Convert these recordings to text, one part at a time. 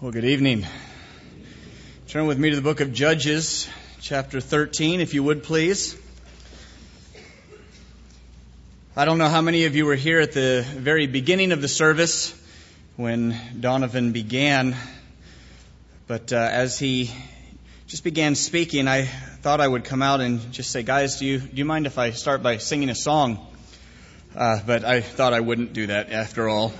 Well, good evening. Turn with me to the book of Judges, chapter 13, if you would please. I don't know how many of you were here at the very beginning of the service when Donovan began, but uh, as he just began speaking, I thought I would come out and just say, guys, do you, do you mind if I start by singing a song? Uh, but I thought I wouldn't do that after all.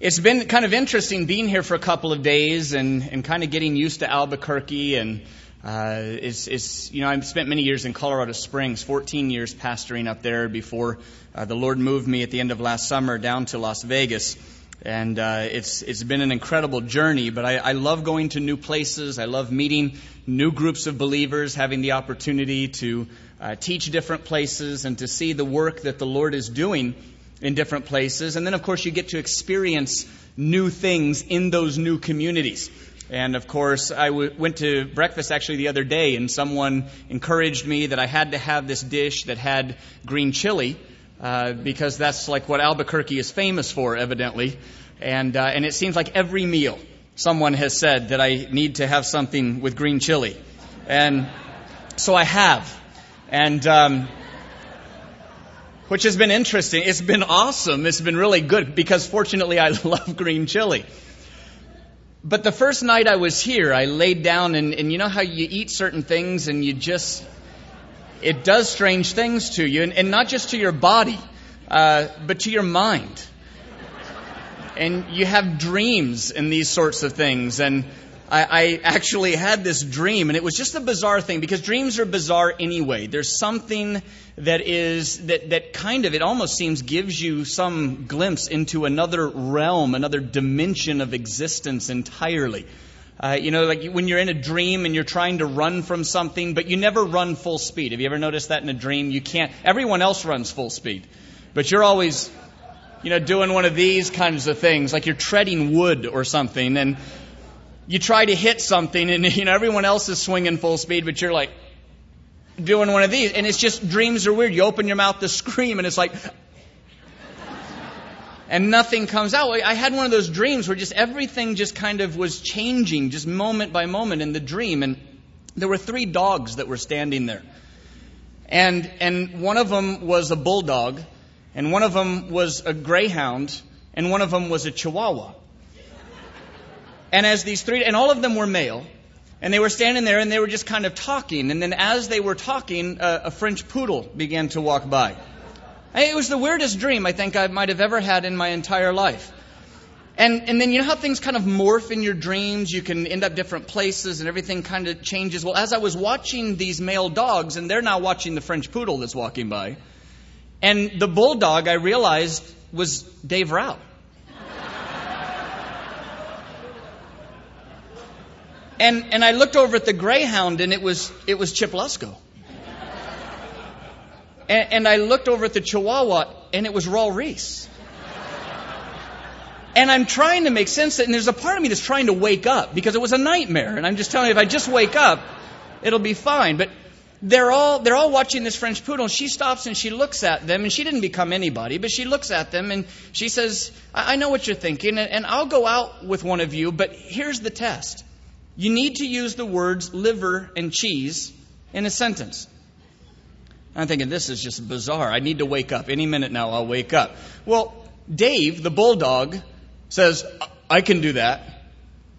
It's been kind of interesting being here for a couple of days and, and kind of getting used to Albuquerque. And uh, it's, it's, you know, I've spent many years in Colorado Springs, 14 years pastoring up there before uh, the Lord moved me at the end of last summer down to Las Vegas. And uh, it's, it's been an incredible journey, but I, I love going to new places. I love meeting new groups of believers, having the opportunity to uh, teach different places and to see the work that the Lord is doing in different places. And then, of course, you get to experience new things in those new communities. And of course, I w- went to breakfast actually the other day, and someone encouraged me that I had to have this dish that had green chili, uh, because that's like what Albuquerque is famous for, evidently. And, uh, and it seems like every meal, someone has said that I need to have something with green chili. And so I have. And um, which has been interesting. It's been awesome. It's been really good because fortunately I love green chili. But the first night I was here, I laid down and, and you know how you eat certain things and you just, it does strange things to you and, and not just to your body, uh, but to your mind. And you have dreams and these sorts of things and I, I actually had this dream, and it was just a bizarre thing because dreams are bizarre anyway. There's something that is that that kind of it almost seems gives you some glimpse into another realm, another dimension of existence entirely. Uh, you know, like when you're in a dream and you're trying to run from something, but you never run full speed. Have you ever noticed that in a dream? You can't. Everyone else runs full speed, but you're always, you know, doing one of these kinds of things, like you're treading wood or something, and you try to hit something and you know everyone else is swinging full speed but you're like doing one of these and it's just dreams are weird. You open your mouth to scream and it's like and nothing comes out. I had one of those dreams where just everything just kind of was changing just moment by moment in the dream and there were three dogs that were standing there. And and one of them was a bulldog and one of them was a greyhound and one of them was a chihuahua and as these three, and all of them were male, and they were standing there and they were just kind of talking. And then as they were talking, a, a French poodle began to walk by. It was the weirdest dream I think I might have ever had in my entire life. And, and then you know how things kind of morph in your dreams? You can end up different places and everything kind of changes. Well, as I was watching these male dogs, and they're now watching the French poodle that's walking by, and the bulldog I realized was Dave Rao. And, and I looked over at the Greyhound and it was, it was Chip Lusko. And, and I looked over at the Chihuahua and it was Raul Ries. And I'm trying to make sense of it, and there's a part of me that's trying to wake up because it was a nightmare. And I'm just telling you, if I just wake up, it'll be fine. But they're all they're all watching this French poodle. And she stops and she looks at them, and she didn't become anybody, but she looks at them and she says, "I, I know what you're thinking, and, and I'll go out with one of you, but here's the test you need to use the words liver and cheese in a sentence. I'm thinking, this is just bizarre. I need to wake up. Any minute now, I'll wake up. Well, Dave, the bulldog, says, I can do that.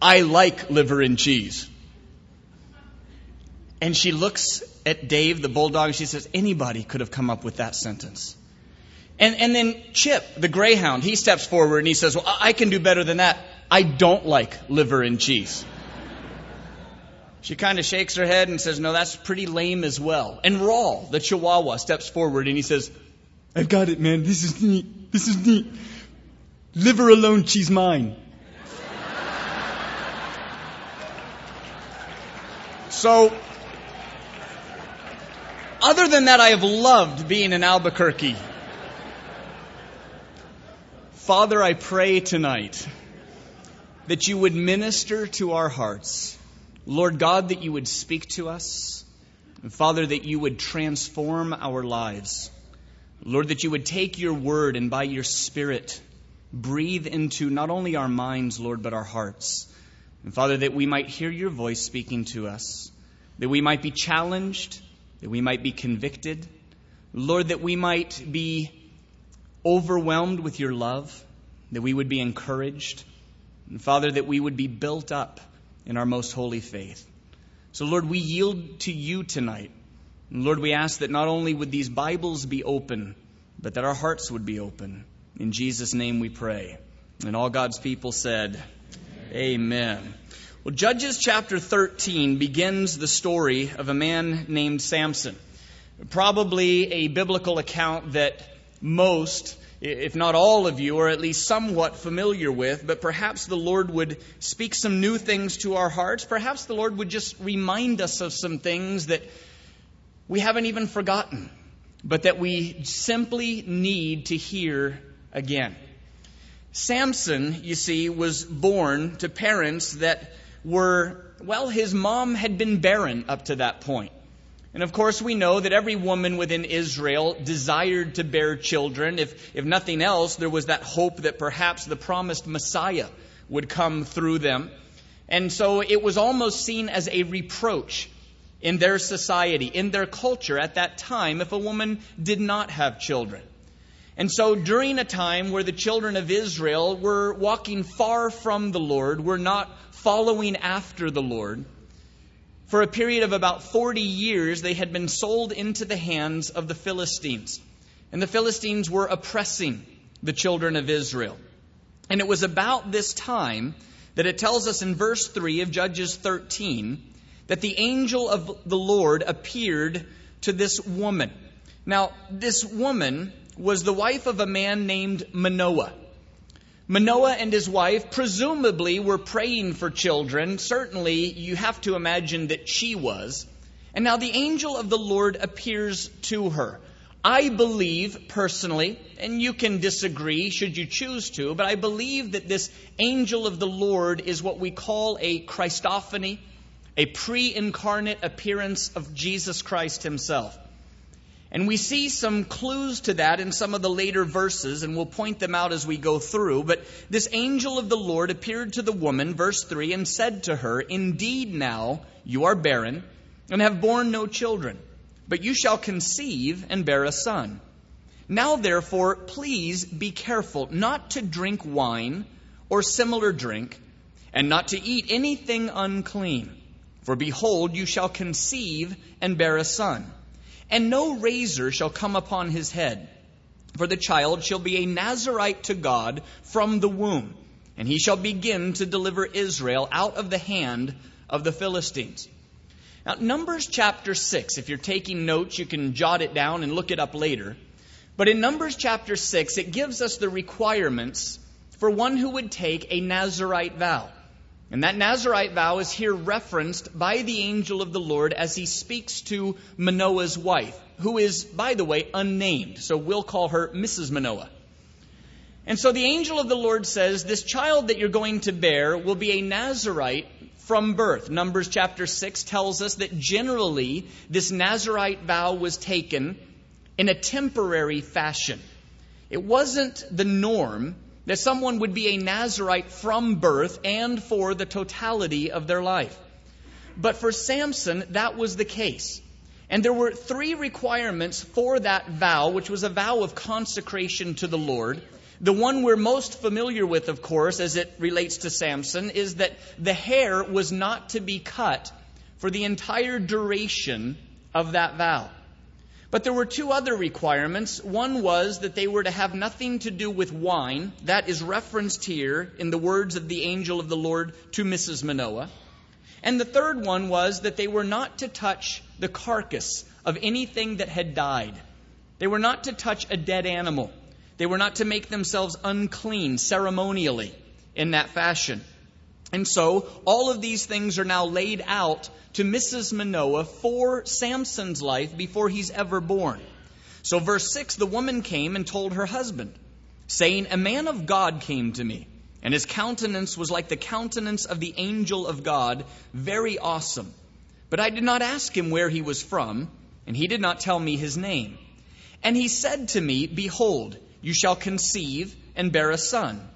I like liver and cheese. And she looks at Dave, the bulldog, and she says, anybody could have come up with that sentence. And, and then Chip, the greyhound, he steps forward and he says, well, I can do better than that. I don't like liver and cheese. She kind of shakes her head and says, No, that's pretty lame as well. And Raul, the chihuahua, steps forward and he says, I've got it, man. This is neat. This is neat. Liver alone, she's mine. so, other than that, I have loved being in Albuquerque. Father, I pray tonight that you would minister to our hearts Lord God, that you would speak to us. And Father, that you would transform our lives. Lord, that you would take your word and by your Spirit breathe into not only our minds, Lord, but our hearts. And Father, that we might hear your voice speaking to us, that we might be challenged, that we might be convicted. Lord, that we might be overwhelmed with your love, that we would be encouraged. And Father, that we would be built up in our most holy faith. So, Lord, we yield to you tonight. And Lord, we ask that not only would these Bibles be open, but that our hearts would be open. In Jesus' name we pray. And all God's people said, Amen. Amen. Well, Judges chapter 13 begins the story of a man named Samson. Probably a biblical account that most, if not all of you, are at least somewhat familiar with, but perhaps the Lord would speak some new things to our hearts. Perhaps the Lord would just remind us of some things that we haven't even forgotten, but that we simply need to hear again. Samson, you see, was born to parents that were, well, his mom had been barren up to that point. And of course, we know that every woman within Israel desired to bear children. If, if nothing else, there was that hope that perhaps the promised Messiah would come through them. And so it was almost seen as a reproach in their society, in their culture at that time, if a woman did not have children. And so, during a time where the children of Israel were walking far from the Lord, were not following after the Lord, for a period of about 40 years, they had been sold into the hands of the Philistines. And the Philistines were oppressing the children of Israel. And it was about this time that it tells us in verse 3 of Judges 13 that the angel of the Lord appeared to this woman. Now, this woman was the wife of a man named Manoah. Manoah and his wife presumably were praying for children. Certainly, you have to imagine that she was. And now the angel of the Lord appears to her. I believe personally, and you can disagree should you choose to, but I believe that this angel of the Lord is what we call a Christophany, a pre incarnate appearance of Jesus Christ himself. And we see some clues to that in some of the later verses, and we'll point them out as we go through. But this angel of the Lord appeared to the woman, verse 3, and said to her, Indeed, now you are barren and have borne no children, but you shall conceive and bear a son. Now, therefore, please be careful not to drink wine or similar drink, and not to eat anything unclean. For behold, you shall conceive and bear a son and no razor shall come upon his head. For the child shall be a Nazarite to God from the womb, and he shall begin to deliver Israel out of the hand of the Philistines. Now, Numbers chapter 6, if you're taking notes, you can jot it down and look it up later. But in Numbers chapter 6, it gives us the requirements for one who would take a Nazarite vow. And that Nazarite vow is here referenced by the angel of the Lord as he speaks to Manoah's wife, who is, by the way, unnamed. So we'll call her Mrs. Manoah. And so the angel of the Lord says, This child that you're going to bear will be a Nazarite from birth. Numbers chapter 6 tells us that generally this Nazarite vow was taken in a temporary fashion. It wasn't the norm that someone would be a Nazarite from birth and for the totality of their life. But for Samson, that was the case. And there were three requirements for that vow, which was a vow of consecration to the Lord. The one we're most familiar with, of course, as it relates to Samson, is that the hair was not to be cut for the entire duration of that vow. But there were two other requirements. One was that they were to have nothing to do with wine. That is referenced here in the words of the angel of the Lord to Mrs. Manoah. And the third one was that they were not to touch the carcass of anything that had died. They were not to touch a dead animal. They were not to make themselves unclean ceremonially in that fashion. And so all of these things are now laid out to Mrs. Manoah for Samson's life before he's ever born. So, verse 6 the woman came and told her husband, saying, A man of God came to me, and his countenance was like the countenance of the angel of God, very awesome. But I did not ask him where he was from, and he did not tell me his name. And he said to me, Behold, you shall conceive and bear a son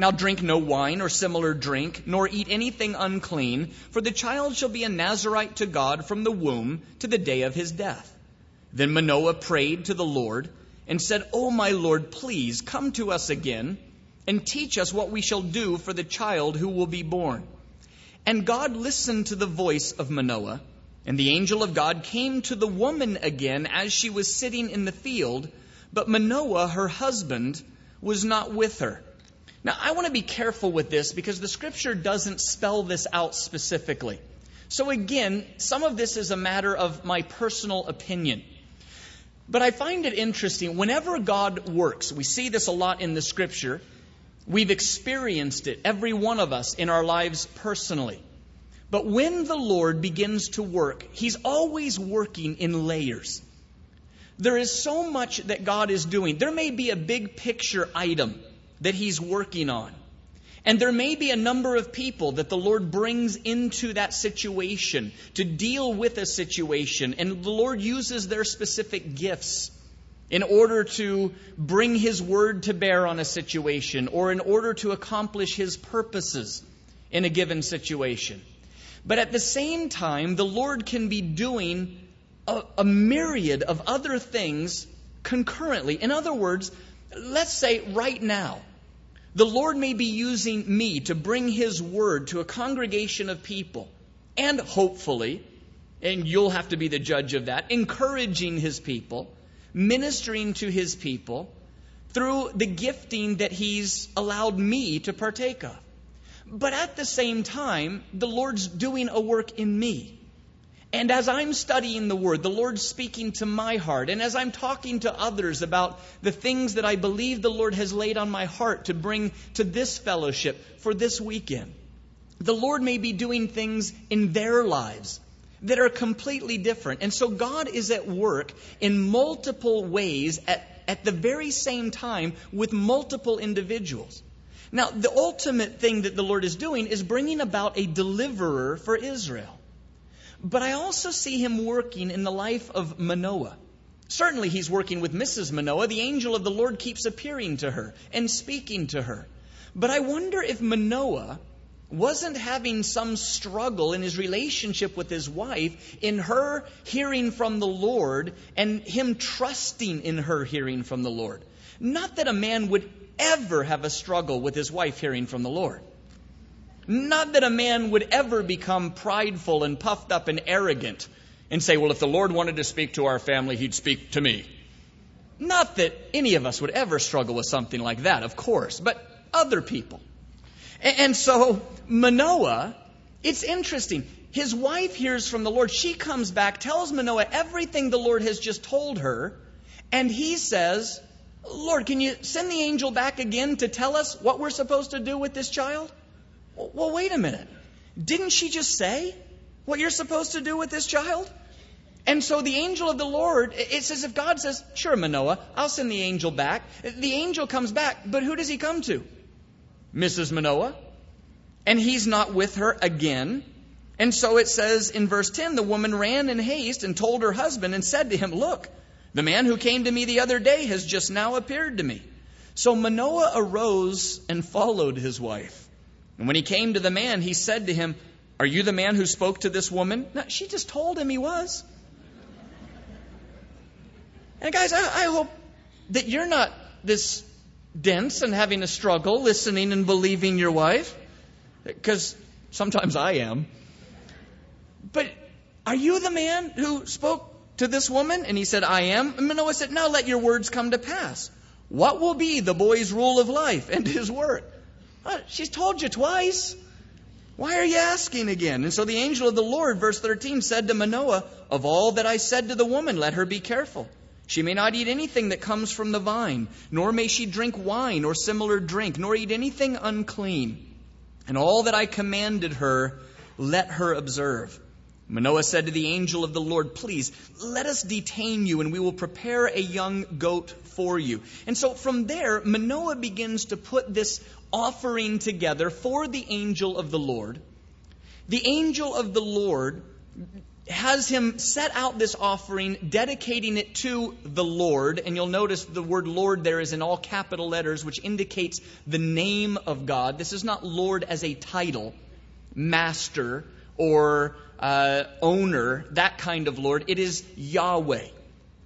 Now drink no wine or similar drink, nor eat anything unclean, for the child shall be a Nazarite to God from the womb to the day of his death. Then Manoah prayed to the Lord and said, O my Lord, please come to us again and teach us what we shall do for the child who will be born. And God listened to the voice of Manoah, and the angel of God came to the woman again as she was sitting in the field, but Manoah, her husband, was not with her. Now, I want to be careful with this because the scripture doesn't spell this out specifically. So, again, some of this is a matter of my personal opinion. But I find it interesting. Whenever God works, we see this a lot in the scripture, we've experienced it, every one of us, in our lives personally. But when the Lord begins to work, He's always working in layers. There is so much that God is doing. There may be a big picture item that He's working on. And there may be a number of people that the Lord brings into that situation to deal with a situation, and the Lord uses their specific gifts in order to bring His word to bear on a situation or in order to accomplish His purposes in a given situation. But at the same time, the Lord can be doing a, a myriad of other things concurrently. In other words, let's say right now, the Lord may be using me to bring His word to a congregation of people, and hopefully, and you'll have to be the judge of that, encouraging His people, ministering to His people through the gifting that He's allowed me to partake of. But at the same time, the Lord's doing a work in me. And as I'm studying the Word, the Lord's speaking to my heart. And as I'm talking to others about the things that I believe the Lord has laid on my heart to bring to this fellowship for this weekend, the Lord may be doing things in their lives that are completely different. And so God is at work in multiple ways at, at the very same time with multiple individuals. Now, the ultimate thing that the Lord is doing is bringing about a deliverer for Israel. But I also see him working in the life of Manoah. Certainly, he's working with Mrs. Manoah. The angel of the Lord keeps appearing to her and speaking to her. But I wonder if Manoah wasn't having some struggle in his relationship with his wife, in her hearing from the Lord and him trusting in her hearing from the Lord. Not that a man would ever have a struggle with his wife hearing from the Lord. Not that a man would ever become prideful and puffed up and arrogant and say, well, if the Lord wanted to speak to our family, he'd speak to me. Not that any of us would ever struggle with something like that, of course, but other people. And so, Manoah, it's interesting. His wife hears from the Lord. She comes back, tells Manoah everything the Lord has just told her, and he says, Lord, can you send the angel back again to tell us what we're supposed to do with this child? Well, wait a minute. Didn't she just say what you're supposed to do with this child? And so the angel of the Lord, it's as if God says, Sure, Manoah, I'll send the angel back. The angel comes back, but who does he come to? Mrs. Manoah. And he's not with her again. And so it says in verse 10 the woman ran in haste and told her husband and said to him, Look, the man who came to me the other day has just now appeared to me. So Manoah arose and followed his wife. And when he came to the man, he said to him, Are you the man who spoke to this woman? No, she just told him he was. And guys, I, I hope that you're not this dense and having a struggle listening and believing your wife, because sometimes I am. But are you the man who spoke to this woman? And he said, I am. And Manoah said, Now let your words come to pass. What will be the boy's rule of life and his work? She's told you twice. Why are you asking again? And so the angel of the Lord, verse 13, said to Manoah, Of all that I said to the woman, let her be careful. She may not eat anything that comes from the vine, nor may she drink wine or similar drink, nor eat anything unclean. And all that I commanded her, let her observe. Manoah said to the angel of the Lord, Please, let us detain you, and we will prepare a young goat for you. And so from there, Manoah begins to put this offering together for the angel of the Lord. The angel of the Lord has him set out this offering, dedicating it to the Lord. And you'll notice the word Lord there is in all capital letters, which indicates the name of God. This is not Lord as a title, master, or uh, owner, that kind of Lord. It is Yahweh,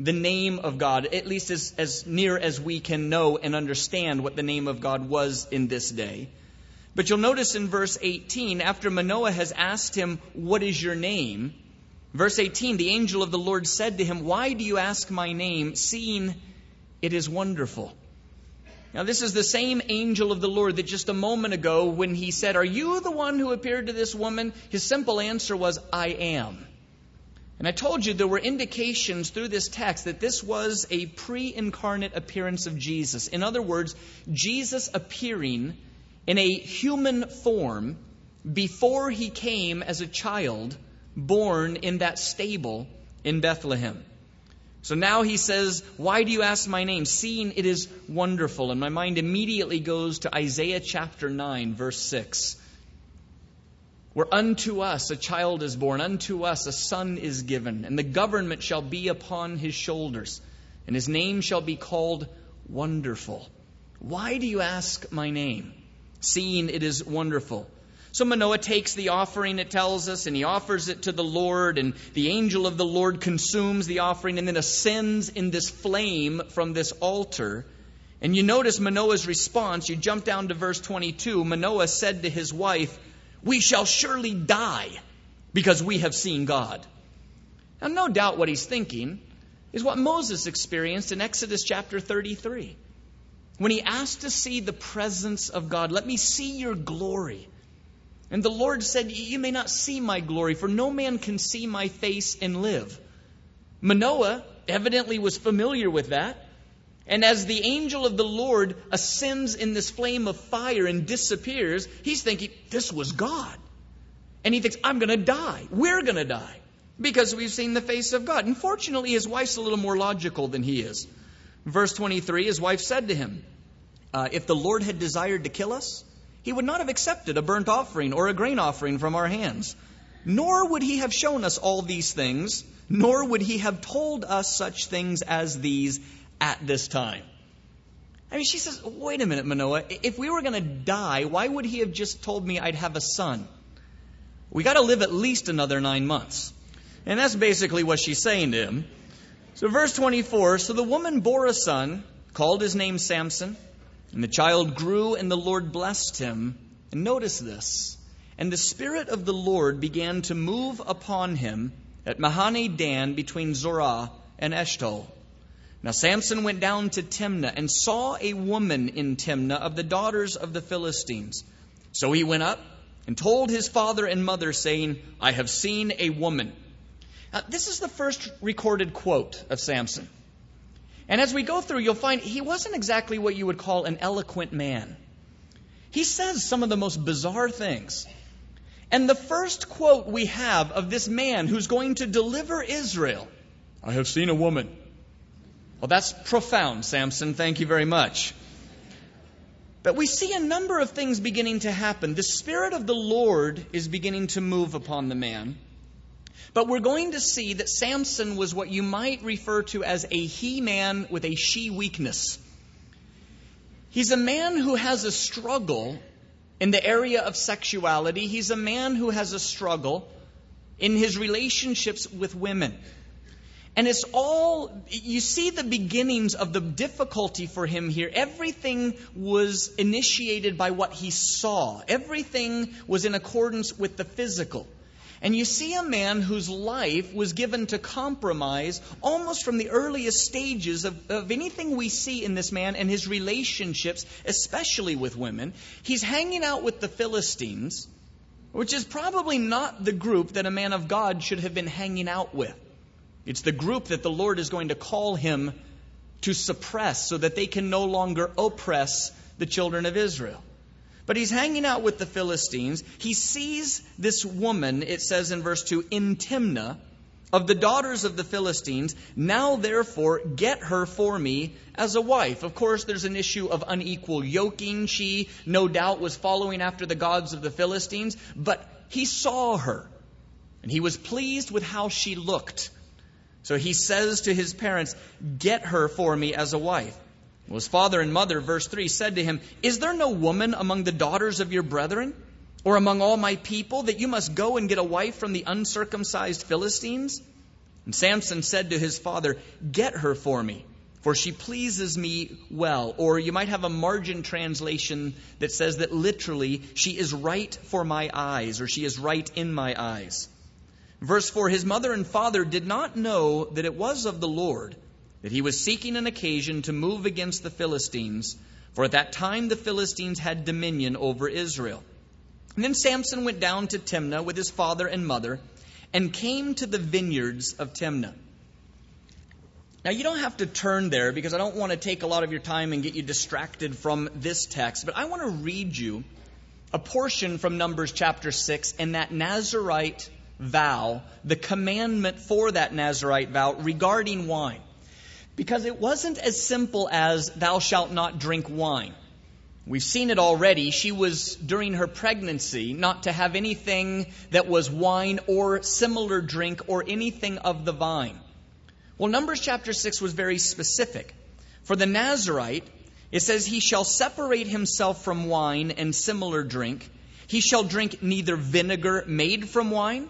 the name of God, at least as, as near as we can know and understand what the name of God was in this day. But you'll notice in verse 18, after Manoah has asked him, What is your name? Verse 18, the angel of the Lord said to him, Why do you ask my name, seeing it is wonderful? Now, this is the same angel of the Lord that just a moment ago, when he said, Are you the one who appeared to this woman? His simple answer was, I am. And I told you there were indications through this text that this was a pre incarnate appearance of Jesus. In other words, Jesus appearing in a human form before he came as a child born in that stable in Bethlehem. So now he says, Why do you ask my name? Seeing it is wonderful. And my mind immediately goes to Isaiah chapter 9, verse 6. Where unto us a child is born, unto us a son is given, and the government shall be upon his shoulders, and his name shall be called Wonderful. Why do you ask my name? Seeing it is wonderful. So Manoah takes the offering, it tells us, and he offers it to the Lord, and the angel of the Lord consumes the offering and then ascends in this flame from this altar. And you notice Manoah's response. You jump down to verse 22. Manoah said to his wife, We shall surely die because we have seen God. Now, no doubt what he's thinking is what Moses experienced in Exodus chapter 33. When he asked to see the presence of God, let me see your glory. And the Lord said, You may not see my glory, for no man can see my face and live. Manoah evidently was familiar with that. And as the angel of the Lord ascends in this flame of fire and disappears, he's thinking, This was God. And he thinks, I'm going to die. We're going to die. Because we've seen the face of God. And fortunately, his wife's a little more logical than he is. Verse 23 his wife said to him, uh, If the Lord had desired to kill us, he would not have accepted a burnt offering or a grain offering from our hands. Nor would he have shown us all these things, nor would he have told us such things as these at this time. I mean, she says, wait a minute, Manoah. If we were going to die, why would he have just told me I'd have a son? We got to live at least another nine months. And that's basically what she's saying to him. So, verse 24 So the woman bore a son, called his name Samson. And the child grew, and the Lord blessed him. And notice this. And the Spirit of the Lord began to move upon him at Mahaneh Dan between Zorah and Eshtaol. Now Samson went down to Timnah and saw a woman in Timnah of the daughters of the Philistines. So he went up and told his father and mother, saying, I have seen a woman. Now, this is the first recorded quote of Samson. And as we go through, you'll find he wasn't exactly what you would call an eloquent man. He says some of the most bizarre things. And the first quote we have of this man who's going to deliver Israel I have seen a woman. Well, that's profound, Samson. Thank you very much. But we see a number of things beginning to happen. The Spirit of the Lord is beginning to move upon the man. But we're going to see that Samson was what you might refer to as a he man with a she weakness. He's a man who has a struggle in the area of sexuality. He's a man who has a struggle in his relationships with women. And it's all, you see the beginnings of the difficulty for him here. Everything was initiated by what he saw, everything was in accordance with the physical. And you see a man whose life was given to compromise almost from the earliest stages of, of anything we see in this man and his relationships, especially with women. He's hanging out with the Philistines, which is probably not the group that a man of God should have been hanging out with. It's the group that the Lord is going to call him to suppress so that they can no longer oppress the children of Israel. But he's hanging out with the Philistines. He sees this woman, it says in verse 2, in Timnah, of the daughters of the Philistines. Now, therefore, get her for me as a wife. Of course, there's an issue of unequal yoking. She, no doubt, was following after the gods of the Philistines, but he saw her. and he was pleased with how she looked. So he says to his parents, Get her for me as a wife. Well, his father and mother, verse 3, said to him, Is there no woman among the daughters of your brethren, or among all my people, that you must go and get a wife from the uncircumcised Philistines? And Samson said to his father, Get her for me, for she pleases me well. Or you might have a margin translation that says that literally, she is right for my eyes, or she is right in my eyes. Verse 4 His mother and father did not know that it was of the Lord, that he was seeking an occasion to move against the Philistines, for at that time the Philistines had dominion over Israel. And then Samson went down to Timnah with his father and mother and came to the vineyards of Timnah. Now, you don't have to turn there because I don't want to take a lot of your time and get you distracted from this text, but I want to read you a portion from Numbers chapter 6 and that Nazarite vow, the commandment for that Nazarite vow regarding wine. Because it wasn't as simple as, thou shalt not drink wine. We've seen it already. She was, during her pregnancy, not to have anything that was wine or similar drink or anything of the vine. Well, Numbers chapter 6 was very specific. For the Nazarite, it says, He shall separate himself from wine and similar drink. He shall drink neither vinegar made from wine,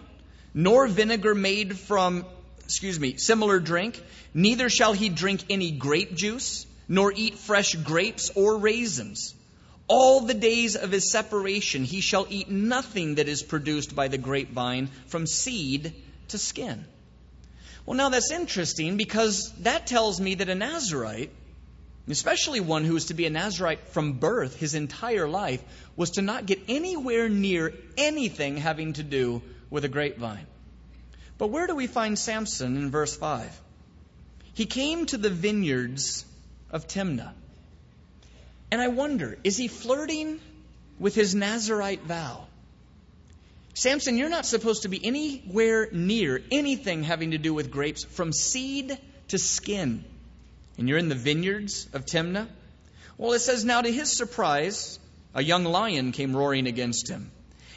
nor vinegar made from, excuse me, similar drink. Neither shall he drink any grape juice, nor eat fresh grapes or raisins. All the days of his separation he shall eat nothing that is produced by the grapevine, from seed to skin. Well, now that's interesting because that tells me that a Nazarite, especially one who is to be a Nazarite from birth his entire life, was to not get anywhere near anything having to do with a grapevine. But where do we find Samson in verse 5? He came to the vineyards of Timnah. And I wonder, is he flirting with his Nazarite vow? Samson, you're not supposed to be anywhere near anything having to do with grapes from seed to skin. And you're in the vineyards of Timnah? Well, it says, Now to his surprise, a young lion came roaring against him.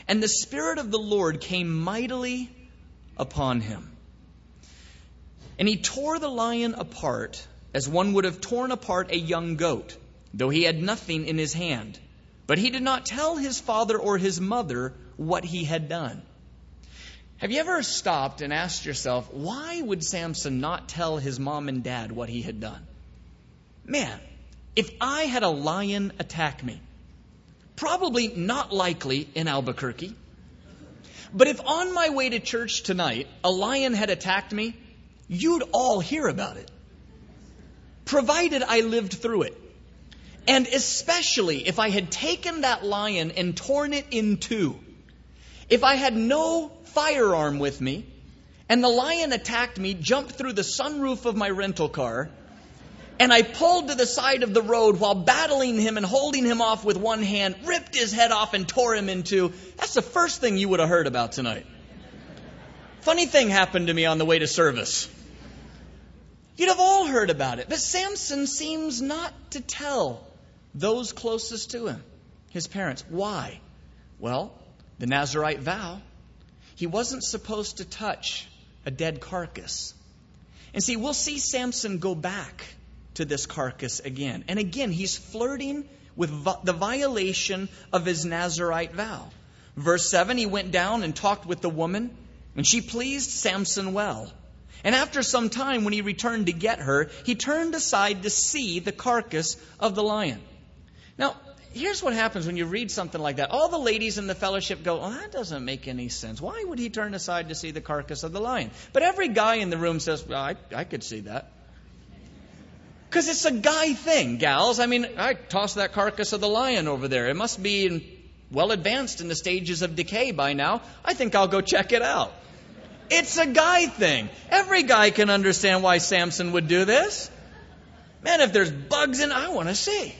And the Spirit of the Lord came mightily upon him. And he tore the lion apart as one would have torn apart a young goat, though he had nothing in his hand. But he did not tell his father or his mother what he had done. Have you ever stopped and asked yourself, why would Samson not tell his mom and dad what he had done? Man, if I had a lion attack me, probably not likely in Albuquerque, but if on my way to church tonight a lion had attacked me, you'd all hear about it. Provided I lived through it. And especially if I had taken that lion and torn it in two. If I had no firearm with me, and the lion attacked me, jumped through the sunroof of my rental car, and I pulled to the side of the road while battling him and holding him off with one hand, ripped his head off and tore him in two. That's the first thing you would have heard about tonight. Funny thing happened to me on the way to service. You'd have all heard about it. But Samson seems not to tell those closest to him, his parents. Why? Well, the Nazarite vow. He wasn't supposed to touch a dead carcass. And see, we'll see Samson go back to this carcass again. And again, he's flirting with the violation of his Nazarite vow. Verse 7 he went down and talked with the woman, and she pleased Samson well. And after some time, when he returned to get her, he turned aside to see the carcass of the lion. Now, here's what happens when you read something like that. All the ladies in the fellowship go, Oh, that doesn't make any sense. Why would he turn aside to see the carcass of the lion? But every guy in the room says, well, I, I could see that. Because it's a guy thing, gals. I mean, I tossed that carcass of the lion over there. It must be in, well advanced in the stages of decay by now. I think I'll go check it out. It's a guy thing. Every guy can understand why Samson would do this. Man, if there's bugs in I want to see.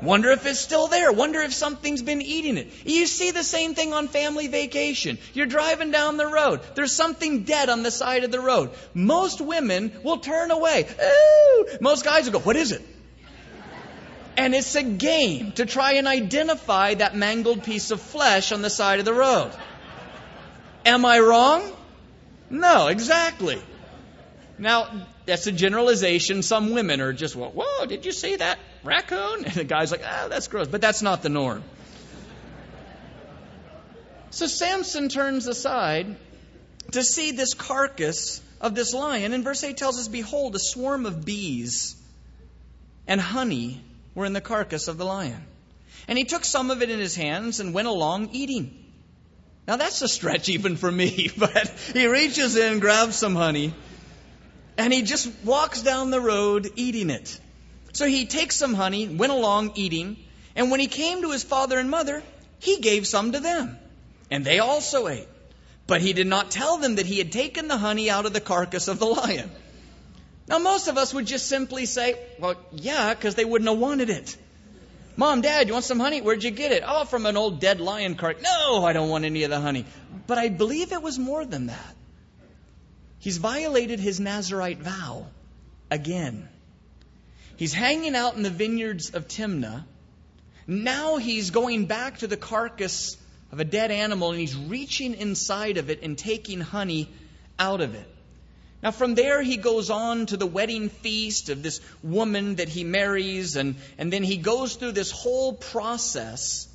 Wonder if it's still there. Wonder if something's been eating it. You see the same thing on family vacation. You're driving down the road. There's something dead on the side of the road. Most women will turn away. Ooh! Most guys will go, What is it? And it's a game to try and identify that mangled piece of flesh on the side of the road. Am I wrong? No, exactly. Now, that's a generalization. Some women are just, well, whoa, did you see that raccoon? And the guy's like, ah, oh, that's gross. But that's not the norm. So Samson turns aside to see this carcass of this lion. And verse 8 tells us, Behold, a swarm of bees and honey were in the carcass of the lion. And he took some of it in his hands and went along eating. Now that's a stretch even for me, but he reaches in, grabs some honey, and he just walks down the road eating it. So he takes some honey, went along eating, and when he came to his father and mother, he gave some to them. And they also ate. But he did not tell them that he had taken the honey out of the carcass of the lion. Now, most of us would just simply say, well, yeah, because they wouldn't have wanted it. Mom, Dad, you want some honey? Where'd you get it? Oh, from an old dead lion cart. No, I don't want any of the honey. But I believe it was more than that. He's violated his Nazarite vow again. He's hanging out in the vineyards of Timnah. Now he's going back to the carcass of a dead animal and he's reaching inside of it and taking honey out of it. Now, from there, he goes on to the wedding feast of this woman that he marries, and, and then he goes through this whole process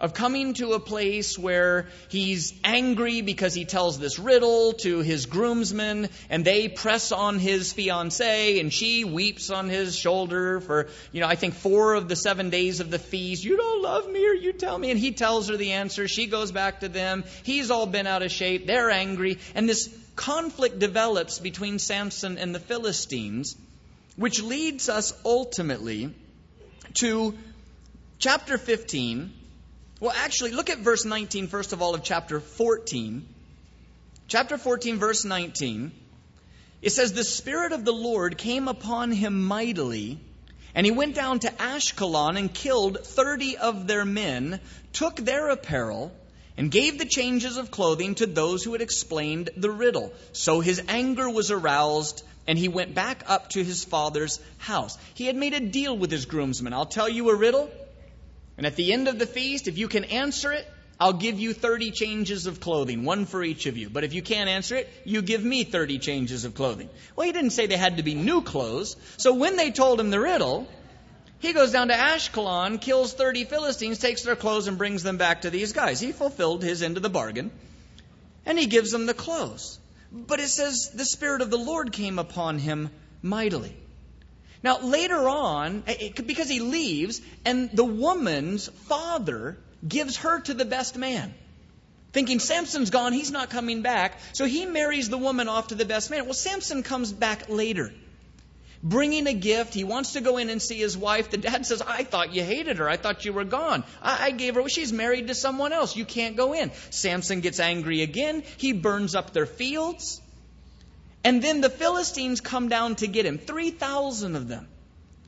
of coming to a place where he's angry because he tells this riddle to his groomsmen and they press on his fiancee and she weeps on his shoulder for, you know, I think four of the seven days of the feast. You don't love me or you tell me. And he tells her the answer. She goes back to them. He's all been out of shape. They're angry. And this conflict develops between Samson and the Philistines, which leads us ultimately to chapter 15 well, actually, look at verse 19, first of all, of chapter 14. Chapter 14, verse 19. It says, The Spirit of the Lord came upon him mightily, and he went down to Ashkelon and killed 30 of their men, took their apparel, and gave the changes of clothing to those who had explained the riddle. So his anger was aroused, and he went back up to his father's house. He had made a deal with his groomsmen. I'll tell you a riddle. And at the end of the feast, if you can answer it, I'll give you 30 changes of clothing, one for each of you. But if you can't answer it, you give me 30 changes of clothing. Well, he didn't say they had to be new clothes. So when they told him the riddle, he goes down to Ashkelon, kills 30 Philistines, takes their clothes, and brings them back to these guys. He fulfilled his end of the bargain, and he gives them the clothes. But it says the Spirit of the Lord came upon him mightily. Now, later on, it, because he leaves, and the woman's father gives her to the best man. Thinking Samson's gone, he's not coming back. So he marries the woman off to the best man. Well, Samson comes back later, bringing a gift. He wants to go in and see his wife. The dad says, I thought you hated her. I thought you were gone. I, I gave her, she's married to someone else. You can't go in. Samson gets angry again. He burns up their fields. And then the Philistines come down to get him. 3,000 of them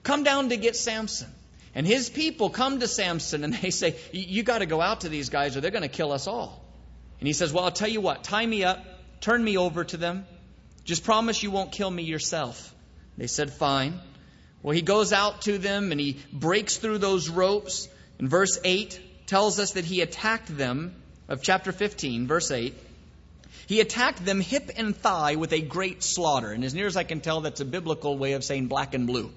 come down to get Samson. And his people come to Samson and they say, You got to go out to these guys or they're going to kill us all. And he says, Well, I'll tell you what, tie me up, turn me over to them. Just promise you won't kill me yourself. They said, Fine. Well, he goes out to them and he breaks through those ropes. And verse 8 tells us that he attacked them, of chapter 15, verse 8. He attacked them hip and thigh with a great slaughter. And as near as I can tell, that's a biblical way of saying black and blue.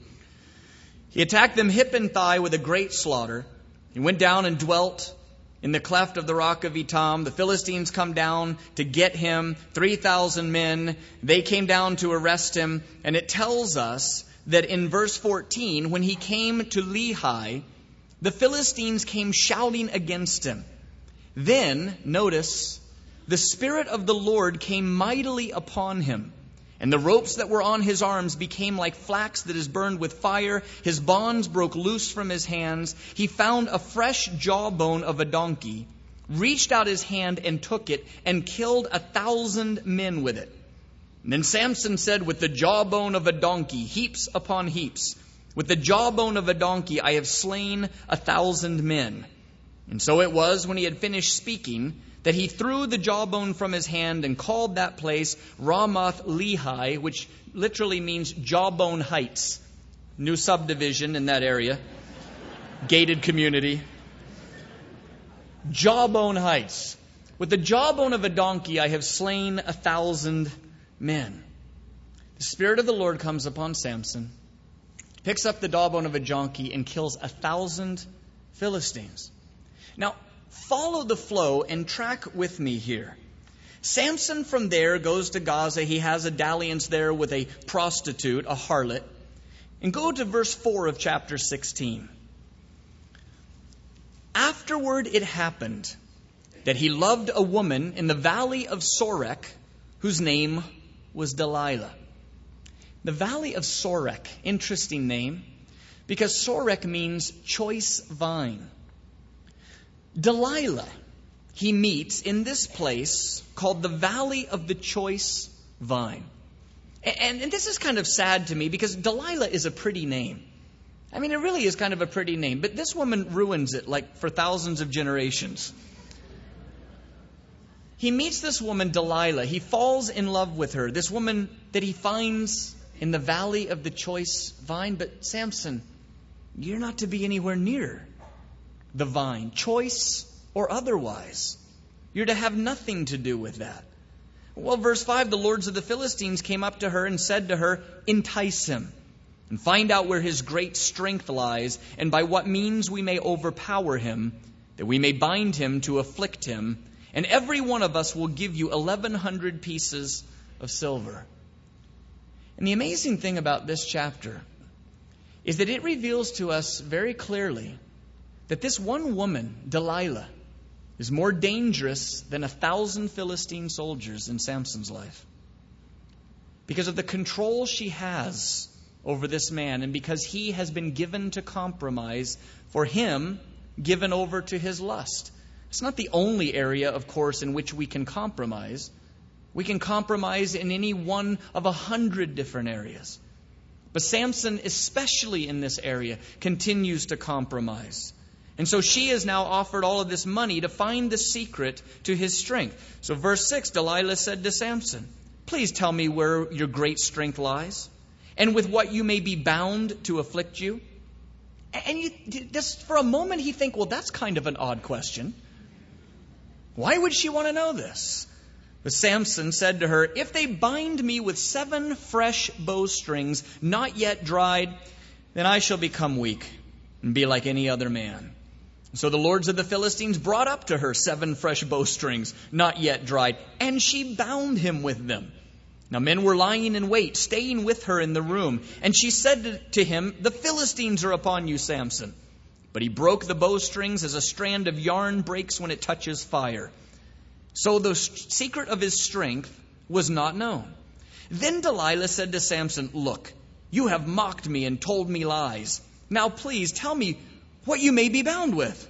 He attacked them hip and thigh with a great slaughter. He went down and dwelt in the cleft of the rock of Etam. The Philistines come down to get him, 3,000 men. They came down to arrest him. And it tells us that in verse 14, when he came to Lehi, the Philistines came shouting against him. Then, notice, the Spirit of the Lord came mightily upon him. And the ropes that were on his arms became like flax that is burned with fire. His bonds broke loose from his hands. He found a fresh jawbone of a donkey, reached out his hand and took it, and killed a thousand men with it. And then Samson said, With the jawbone of a donkey, heaps upon heaps, with the jawbone of a donkey, I have slain a thousand men. And so it was when he had finished speaking that he threw the jawbone from his hand and called that place Ramoth Lehi, which literally means jawbone heights. New subdivision in that area, gated community. Jawbone heights. With the jawbone of a donkey I have slain a thousand men. The Spirit of the Lord comes upon Samson, picks up the jawbone of a donkey, and kills a thousand Philistines. Now, follow the flow and track with me here. Samson from there goes to Gaza. He has a dalliance there with a prostitute, a harlot. And go to verse 4 of chapter 16. Afterward it happened that he loved a woman in the valley of Sorek whose name was Delilah. The valley of Sorek, interesting name, because Sorek means choice vine. Delilah, he meets in this place called the Valley of the Choice Vine. And, and, this is kind of sad to me because Delilah is a pretty name. I mean, it really is kind of a pretty name, but this woman ruins it like for thousands of generations. He meets this woman, Delilah. He falls in love with her, this woman that he finds in the valley of the choice vine. But Samson, you're not to be anywhere near the vine, choice or otherwise. You're to have nothing to do with that. Well, verse 5 the lords of the Philistines came up to her and said to her, Entice him, and find out where his great strength lies, and by what means we may overpower him, that we may bind him to afflict him and every one of us will give you 1,100 pieces of silver. And the amazing thing about this chapter is that it reveals to us very clearly that this one woman, Delilah, is more dangerous than a thousand Philistine soldiers in Samson's life. Because of the control she has over this man, and because he has been given to compromise, for him, given over to his lust. It's not the only area, of course, in which we can compromise. We can compromise in any one of a hundred different areas. But Samson, especially in this area, continues to compromise. And so she is now offered all of this money to find the secret to his strength. So, verse 6 Delilah said to Samson, Please tell me where your great strength lies, and with what you may be bound to afflict you. And you, just for a moment, he think, well, that's kind of an odd question. Why would she want to know this? But Samson said to her, If they bind me with seven fresh bowstrings, not yet dried, then I shall become weak and be like any other man. So the lords of the Philistines brought up to her seven fresh bowstrings, not yet dried, and she bound him with them. Now men were lying in wait, staying with her in the room. And she said to him, The Philistines are upon you, Samson. But he broke the bowstrings as a strand of yarn breaks when it touches fire. So the secret of his strength was not known. Then Delilah said to Samson, Look, you have mocked me and told me lies. Now please tell me what you may be bound with.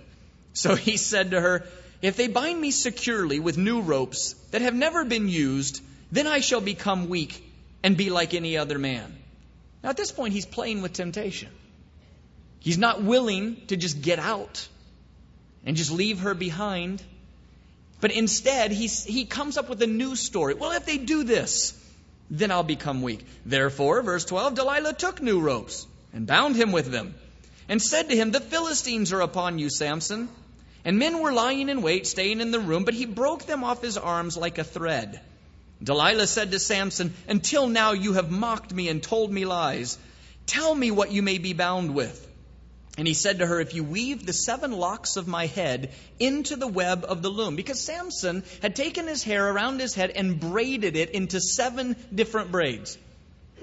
So he said to her, If they bind me securely with new ropes that have never been used, then I shall become weak and be like any other man. Now at this point, he's playing with temptation. He's not willing to just get out and just leave her behind. But instead, he, he comes up with a new story. Well, if they do this, then I'll become weak. Therefore, verse 12, Delilah took new ropes and bound him with them and said to him, The Philistines are upon you, Samson. And men were lying in wait, staying in the room, but he broke them off his arms like a thread. Delilah said to Samson, Until now you have mocked me and told me lies. Tell me what you may be bound with. And he said to her, If you weave the seven locks of my head into the web of the loom, because Samson had taken his hair around his head and braided it into seven different braids.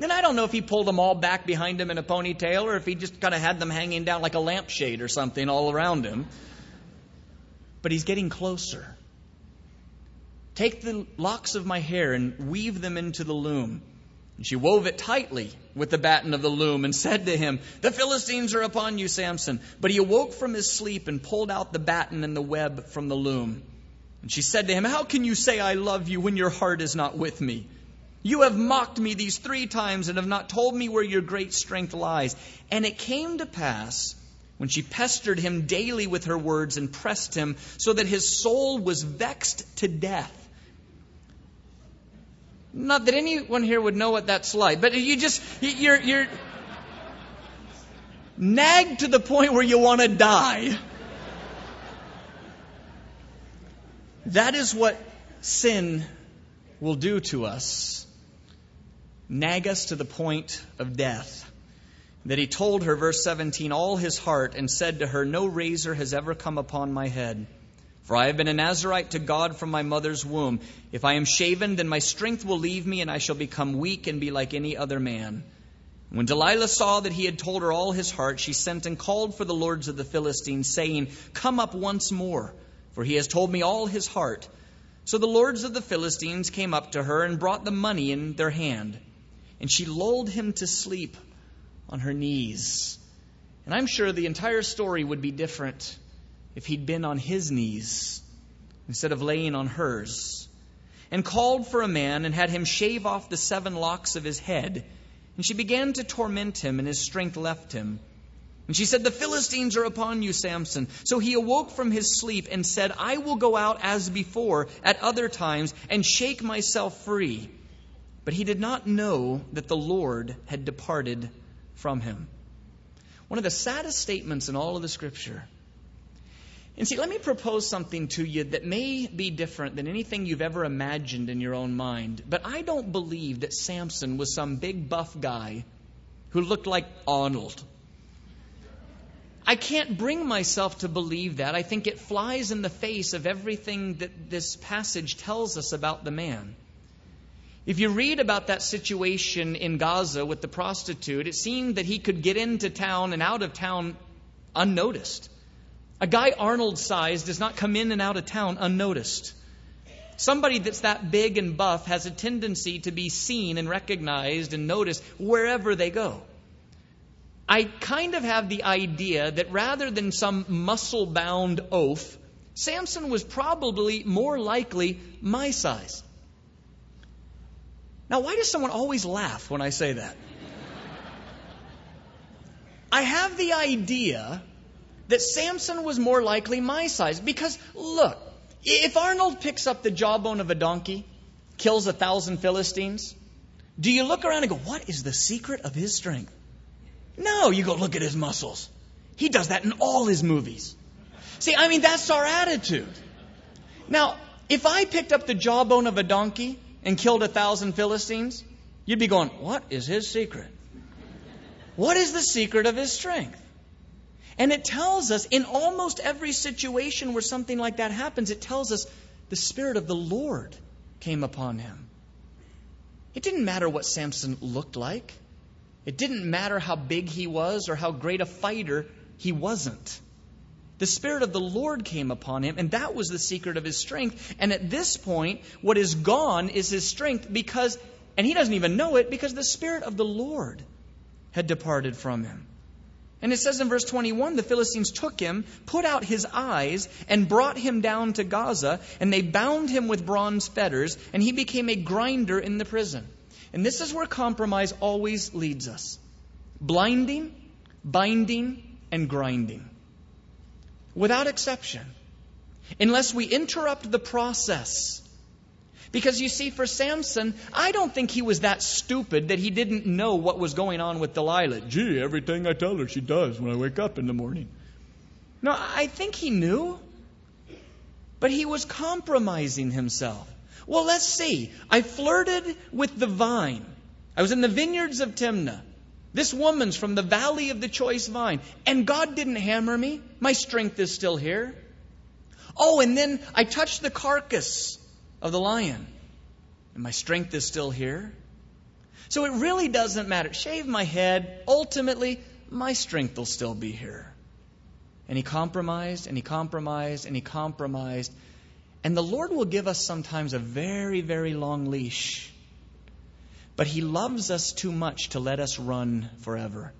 And I don't know if he pulled them all back behind him in a ponytail or if he just kind of had them hanging down like a lampshade or something all around him. But he's getting closer. Take the locks of my hair and weave them into the loom. And she wove it tightly with the batten of the loom and said to him, The Philistines are upon you, Samson. But he awoke from his sleep and pulled out the batten and the web from the loom. And she said to him, How can you say I love you when your heart is not with me? You have mocked me these three times and have not told me where your great strength lies. And it came to pass when she pestered him daily with her words and pressed him so that his soul was vexed to death not that anyone here would know what that's like, but you just, you're, you're nagged to the point where you want to die. That is what sin will do to us nag us to the point of death. That he told her, verse 17, all his heart and said to her, No razor has ever come upon my head. For I have been a Nazirite to God from my mother's womb. If I am shaven, then my strength will leave me, and I shall become weak and be like any other man. When Delilah saw that he had told her all his heart, she sent and called for the lords of the Philistines, saying, Come up once more, for he has told me all his heart. So the lords of the Philistines came up to her and brought the money in their hand. And she lulled him to sleep on her knees. And I'm sure the entire story would be different if he'd been on his knees instead of laying on hers. And called for a man and had him shave off the seven locks of his head and she began to torment him, and his strength left him. And she said, The Philistines are upon you, Samson. So he awoke from his sleep and said, I will go out as before at other times and shake myself free. But he did not know that the Lord had departed from him. One of the saddest statements in all of the scripture and see, let me propose something to you that may be different than anything you've ever imagined in your own mind. But I don't believe that Samson was some big buff guy who looked like Arnold. I can't bring myself to believe that. I think it flies in the face of everything that this passage tells us about the man. If you read about that situation in Gaza with the prostitute, it seemed that he could get into town and out of town unnoticed. A guy Arnold size does not come in and out of town unnoticed. Somebody that's that big and buff has a tendency to be seen and recognized and noticed wherever they go. I kind of have the idea that rather than some muscle bound oaf, Samson was probably more likely my size. Now, why does someone always laugh when I say that? I have the idea that Samson was more likely my size. Because, look, if Arnold picks up the jawbone of a donkey, kills a thousand Philistines, do you look around and go, what is the secret of his strength? No, you go, look at his muscles. He does that in all his movies. See, I mean, that's our attitude. Now, if I picked up the jawbone of a donkey and killed a thousand Philistines, you'd be going, what is his secret? What is the secret of his strength? And it tells us in almost every situation where something like that happens, it tells us the Spirit of the Lord came upon him. It didn't matter what Samson looked like, it didn't matter how big he was or how great a fighter he wasn't. The Spirit of the Lord came upon him, and that was the secret of his strength. And at this point, what is gone is his strength because, and he doesn't even know it, because the Spirit of the Lord had departed from him. And it says in verse 21 the Philistines took him, put out his eyes, and brought him down to Gaza, and they bound him with bronze fetters, and he became a grinder in the prison. And this is where compromise always leads us blinding, binding, and grinding. Without exception. Unless we interrupt the process because you see, for Samson, I don't think he was that stupid that he didn't know what was going on with Delilah. Gee, everything I tell her, she does when I wake up in the morning. No, I think he knew. But he was compromising himself. Well, let's see. I flirted with the vine. I was in the vineyards of Timnah. This woman's from the valley of the choice vine. And God didn't hammer me. My strength is still here. Oh, and then I touched the carcass of the lion. And my strength is still here. So it really doesn't matter. Shave my head. Ultimately, my strength will still be here. And he compromised, and he compromised, and he compromised. And the Lord will give us sometimes a very, very long leash. But he loves us too much to let us run forever.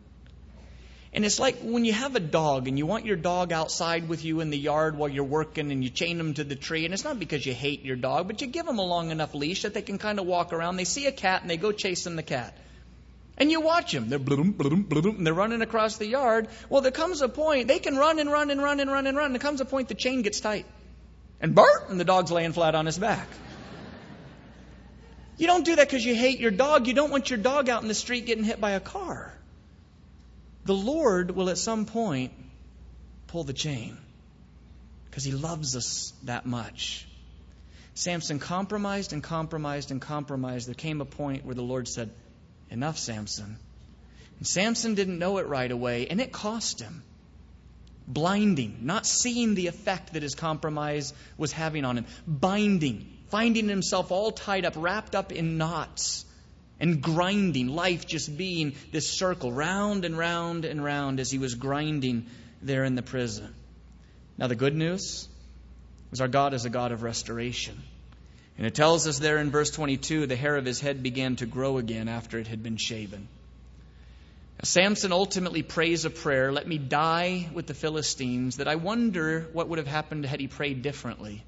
And it's like when you have a dog and you want your dog outside with you in the yard while you're working and you chain them to the tree. And it's not because you hate your dog, but you give them a long enough leash that they can kind of walk around. They see a cat and they go chasing the cat. And you watch them. They're bloom, bloom, bloom, and they're running across the yard. Well, there comes a point, they can run and run and run and run and run. And there comes a point the chain gets tight. And Bert, and the dog's laying flat on his back. You don't do that because you hate your dog. You don't want your dog out in the street getting hit by a car the Lord will at some point pull the chain because He loves us that much. Samson compromised and compromised and compromised. There came a point where the Lord said, Enough, Samson. And Samson didn't know it right away, and it cost him. Blinding, not seeing the effect that his compromise was having on him. Binding, finding himself all tied up, wrapped up in knots, and grinding, life just being this circle, round and round and round as he was grinding there in the prison. Now, the good news is our God is a God of restoration. And it tells us there in verse 22 the hair of his head began to grow again after it had been shaven. Samson ultimately prays a prayer, let me die with the Philistines, that I wonder what would have happened had he prayed differently.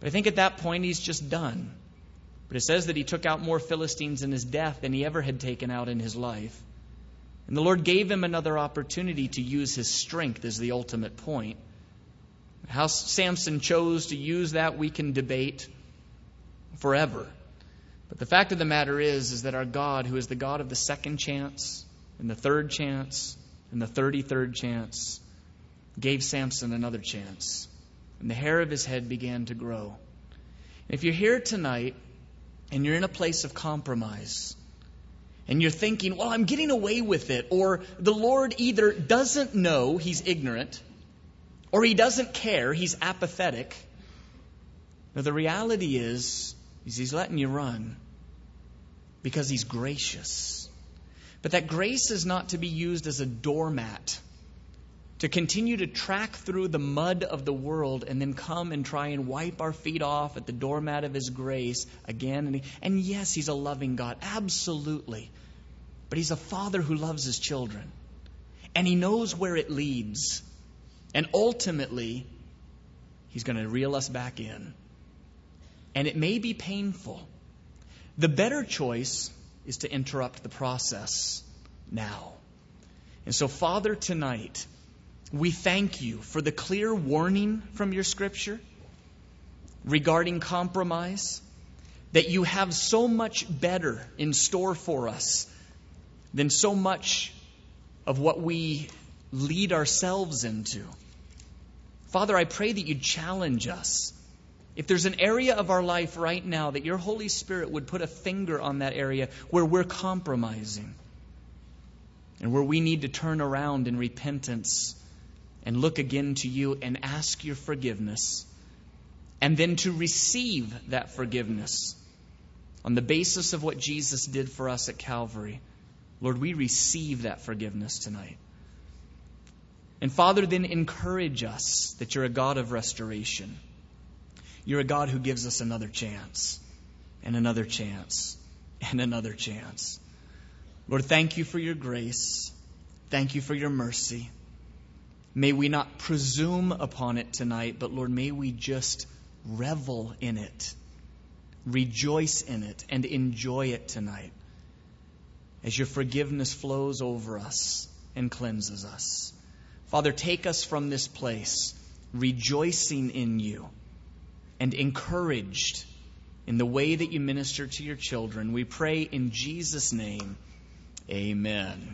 But I think at that point he's just done. But it says that he took out more Philistines in his death than he ever had taken out in his life. And the Lord gave him another opportunity to use his strength as the ultimate point. How Samson chose to use that, we can debate forever. But the fact of the matter is, is that our God, who is the God of the second chance, and the third chance, and the 33rd chance, gave Samson another chance. And the hair of his head began to grow. If you're here tonight and you're in a place of compromise, and you're thinking, well, I'm getting away with it, or the Lord either doesn't know, he's ignorant, or he doesn't care, he's apathetic. Now, the reality is, is he's letting you run because he's gracious. But that grace is not to be used as a doormat to continue to track through the mud of the world and then come and try and wipe our feet off at the doormat of His grace again. And, and yes, He's a loving God, absolutely. But He's a Father who loves His children. And He knows where it leads. And ultimately, He's going to reel us back in. And it may be painful. The better choice is to interrupt the process now. And so, Father, tonight, we thank you for the clear warning from your scripture regarding compromise, that you have so much better in store for us than so much of what we lead ourselves into. Father, I pray that you challenge us. If there's an area of our life right now that your Holy Spirit would put a finger on that area where we're compromising and where we need to turn around in repentance and look again to you and ask your forgiveness, and then to receive that forgiveness on the basis of what Jesus did for us at Calvary. Lord, we receive that forgiveness tonight. And Father, then encourage us that you're a God of restoration. You're a God who gives us another chance, and another chance, and another chance. Lord, thank you for your grace. Thank you for your mercy. May we not presume upon it tonight, but Lord, may we just revel in it, rejoice in it, and enjoy it tonight as your forgiveness flows over us and cleanses us. Father, take us from this place rejoicing in you and encouraged in the way that you minister to your children. We pray in Jesus' name. Amen.